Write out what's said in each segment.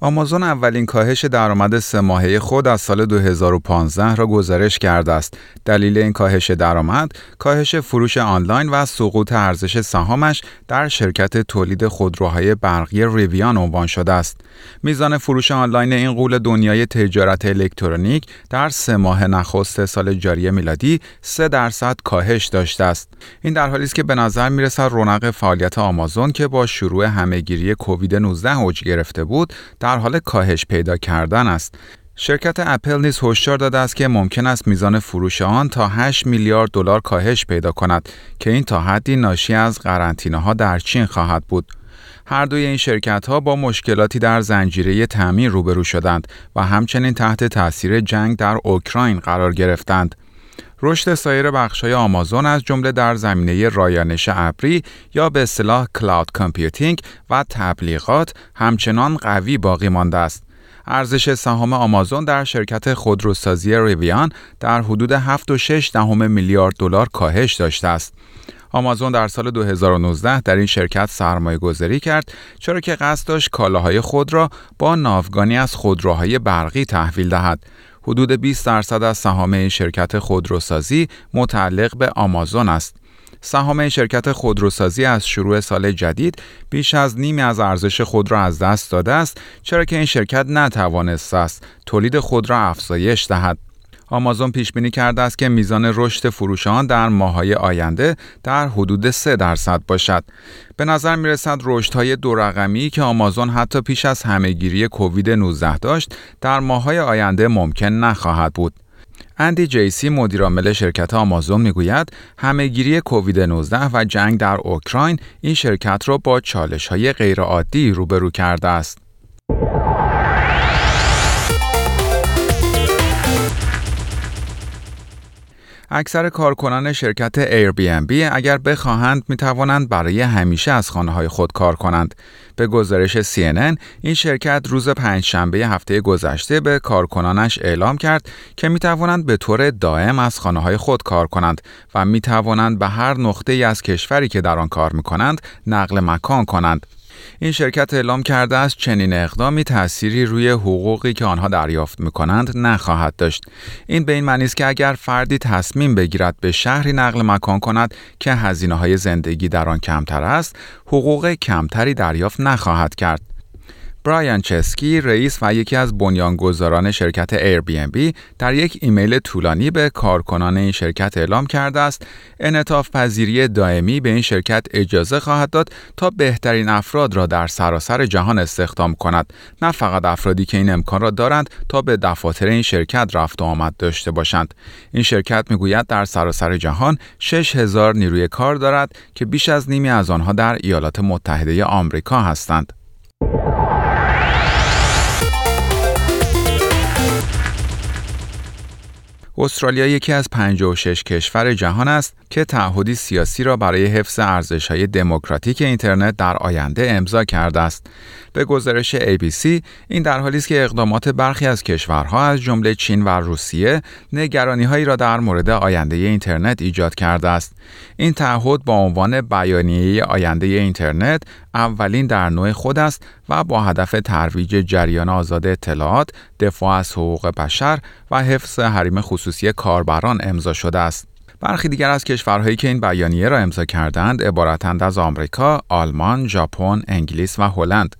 آمازون اولین کاهش درآمد سه ماهه خود از سال 2015 را گزارش کرده است. دلیل این کاهش درآمد، کاهش فروش آنلاین و سقوط ارزش سهامش در شرکت تولید خودروهای برقی ریویان عنوان شده است. میزان فروش آنلاین این قول دنیای تجارت الکترونیک در سه ماه نخست سال جاری میلادی 3 درصد کاهش داشته است. این در حالی است که به نظر می‌رسد رونق فعالیت آمازون که با شروع همهگیری کووید 19 اوج گرفته بود، در حال کاهش پیدا کردن است. شرکت اپل نیز هشدار داده است که ممکن است میزان فروش آن تا 8 میلیارد دلار کاهش پیدا کند که این تا حدی ناشی از قرنطینه ها در چین خواهد بود. هر دوی این شرکت ها با مشکلاتی در زنجیره تامین روبرو شدند و همچنین تحت تاثیر جنگ در اوکراین قرار گرفتند. رشد سایر بخش‌های آمازون از جمله در زمینه رایانش ابری یا به اصطلاح cloud computing و تبلیغات همچنان قوی باقی مانده است. ارزش سهام آمازون در شرکت خودروسازی ریویان در حدود 7.6 دهم میلیارد دلار کاهش داشته است. آمازون در سال 2019 در این شرکت سرمایه گذاری کرد چرا که قصد داشت کالاهای خود را با ناوگانی از خودروهای برقی تحویل دهد. حدود 20 درصد از سهام شرکت خودروسازی متعلق به آمازون است. سهام شرکت خودروسازی از شروع سال جدید بیش از نیمی از ارزش خود را از دست داده است چرا که این شرکت نتوانست است تولید خود را افزایش دهد آمازون پیش بینی کرده است که میزان رشد فروش آن در ماهای آینده در حدود 3 درصد باشد. به نظر می رسد رشد های دو رقمی که آمازون حتی پیش از همهگیری کووید 19 داشت در ماهای آینده ممکن نخواهد بود. اندی جیسی مدیرعامل شرکت آمازون می‌گوید همهگیری کووید 19 و جنگ در اوکراین این شرکت را با چالش های غیرعادی روبرو کرده است. اکثر کارکنان شرکت Airbnb اگر بخواهند می توانند برای همیشه از خانه های خود کار کنند. به گزارش CNN این شرکت روز پنجشنبه هفته گذشته به کارکنانش اعلام کرد که می توانند به طور دائم از خانه های خود کار کنند و می توانند به هر نقطه ای از کشوری که در آن کار می کنند نقل مکان کنند. این شرکت اعلام کرده است چنین اقدامی تأثیری روی حقوقی که آنها دریافت می کنند نخواهد داشت. این به این معنی است که اگر فردی تصمیم بگیرد به شهری نقل مکان کند که هزینه های زندگی در آن کمتر است، حقوق کمتری دریافت نخواهد کرد. برایان چسکی رئیس و یکی از بنیانگذاران شرکت Airbnb در یک ایمیل طولانی به کارکنان این شرکت اعلام کرده است. انعطاف پذیری دائمی به این شرکت اجازه خواهد داد تا بهترین افراد را در سراسر جهان استخدام کند. نه فقط افرادی که این امکان را دارند تا به دفاتر این شرکت رفت و آمد داشته باشند. این شرکت می‌گوید در سراسر جهان 6000 نیروی کار دارد که بیش از نیمی از آنها در ایالات متحده آمریکا هستند. استرالیا یکی از 56 کشور جهان است که تعهدی سیاسی را برای حفظ ارزش‌های دموکراتیک اینترنت در آینده امضا کرده است. به گزارش ABC این در حالی است که اقدامات برخی از کشورها از جمله چین و روسیه نگرانی‌هایی را در مورد آینده اینترنت ایجاد کرده است. این تعهد با عنوان بیانیه آینده اینترنت اولین در نوع خود است و با هدف ترویج جریان آزاد اطلاعات، دفاع از حقوق بشر و حفظ حریم خصوصی کاربران امضا شده است. برخی دیگر از کشورهایی که این بیانیه را امضا کردند عبارتند از آمریکا، آلمان، ژاپن، انگلیس و هلند.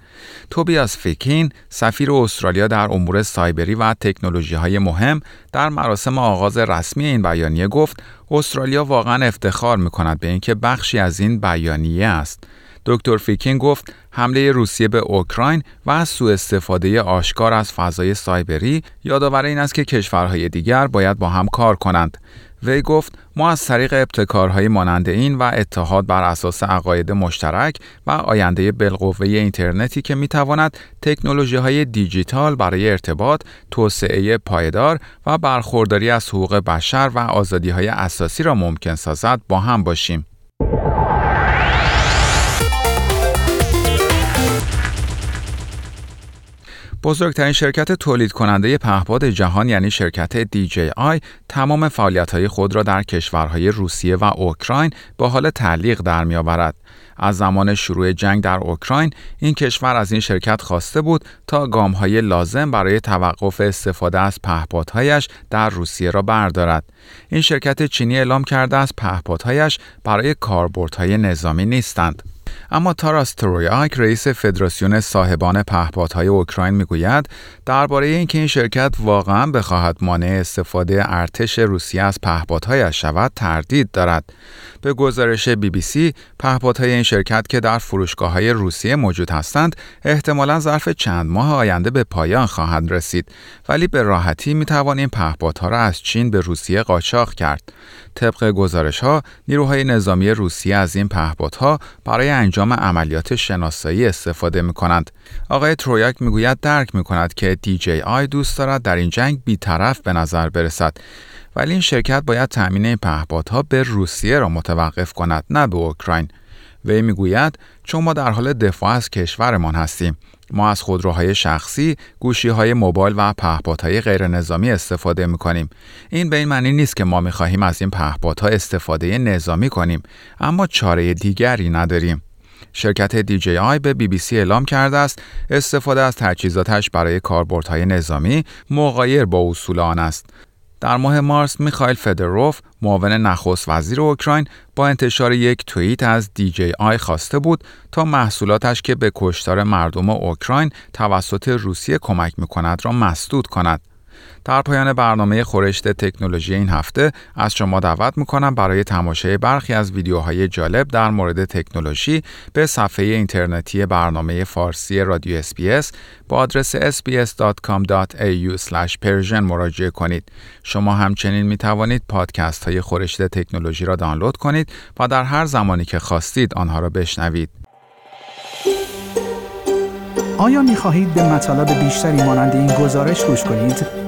توبیاس فیکین، سفیر استرالیا در امور سایبری و تکنولوژی های مهم در مراسم آغاز رسمی این بیانیه گفت استرالیا واقعا افتخار می کند به اینکه بخشی از این بیانیه است. دکتر فیکین گفت حمله روسیه به اوکراین و سوء استفاده آشکار از فضای سایبری یادآور این است که کشورهای دیگر باید با هم کار کنند. وی گفت ما از طریق ابتکارهای مانند این و اتحاد بر اساس عقاید مشترک و آینده بالقوه اینترنتی که می‌تواند تکنولوژی های دیجیتال برای ارتباط، توسعه پایدار و برخورداری از حقوق بشر و آزادی های اساسی را ممکن سازد با هم باشیم. بزرگترین شرکت تولید کننده پهپاد جهان یعنی شرکت DJI تمام فعالیت‌های خود را در کشورهای روسیه و اوکراین با حال تعلیق در می‌آورد. از زمان شروع جنگ در اوکراین این کشور از این شرکت خواسته بود تا گامهای لازم برای توقف استفاده از پهپادهایش در روسیه را بردارد. این شرکت چینی اعلام کرده است پهپادهایش برای کاربردهای نظامی نیستند. اما تاراس ترویاک رئیس فدراسیون صاحبان پهپادهای اوکراین می‌گوید درباره اینکه این شرکت واقعا بخواهد مانع استفاده ارتش روسیه از پهپادهایش شود تردید دارد. به گزارش بی بی سی پهپادهای این شرکت که در فروشگاه های روسیه موجود هستند احتمالا ظرف چند ماه آینده به پایان خواهند رسید. ولی به راحتی می توان این پهپادها را از چین به روسیه قاچاق کرد. طبق گزارش ها نیروهای نظامی روسیه از این پهپادها برای انجام عملیات شناسایی استفاده می کنند. آقای ترویاک می‌گوید درک می کند که DJI دوست دارد در این جنگ بیطرف به نظر برسد ولی این شرکت باید تأمین این پهپادها به روسیه را متوقف کند نه به اوکراین وی می‌گوید چون ما در حال دفاع از کشورمان هستیم ما از خودروهای شخصی، گوشی های موبایل و پهپادهای غیر نظامی استفاده می کنیم. این به این معنی نیست که ما می خواهیم از این پهپادها استفاده نظامی کنیم، اما چاره دیگری نداریم. شرکت آی به بی اعلام کرده است استفاده از تجهیزاتش برای کاربردهای نظامی مغایر با اصول آن است در ماه مارس میخائیل فدروف معاون نخست وزیر اوکراین با انتشار یک توییت از DJI خواسته بود تا محصولاتش که به کشتار مردم اوکراین توسط روسیه کمک می‌کند را مسدود کند. در پایان برنامه خورشت تکنولوژی این هفته از شما دعوت می‌کنم برای تماشای برخی از ویدیوهای جالب در مورد تکنولوژی به صفحه اینترنتی برنامه فارسی رادیو SBS به آدرس sbs.com.au/persian مراجعه کنید. شما همچنین می توانید پادکست های خورشت تکنولوژی را دانلود کنید و در هر زمانی که خواستید آنها را بشنوید. آیا می خواهید به مطالب بیشتری مانند این گزارش گوش کنید؟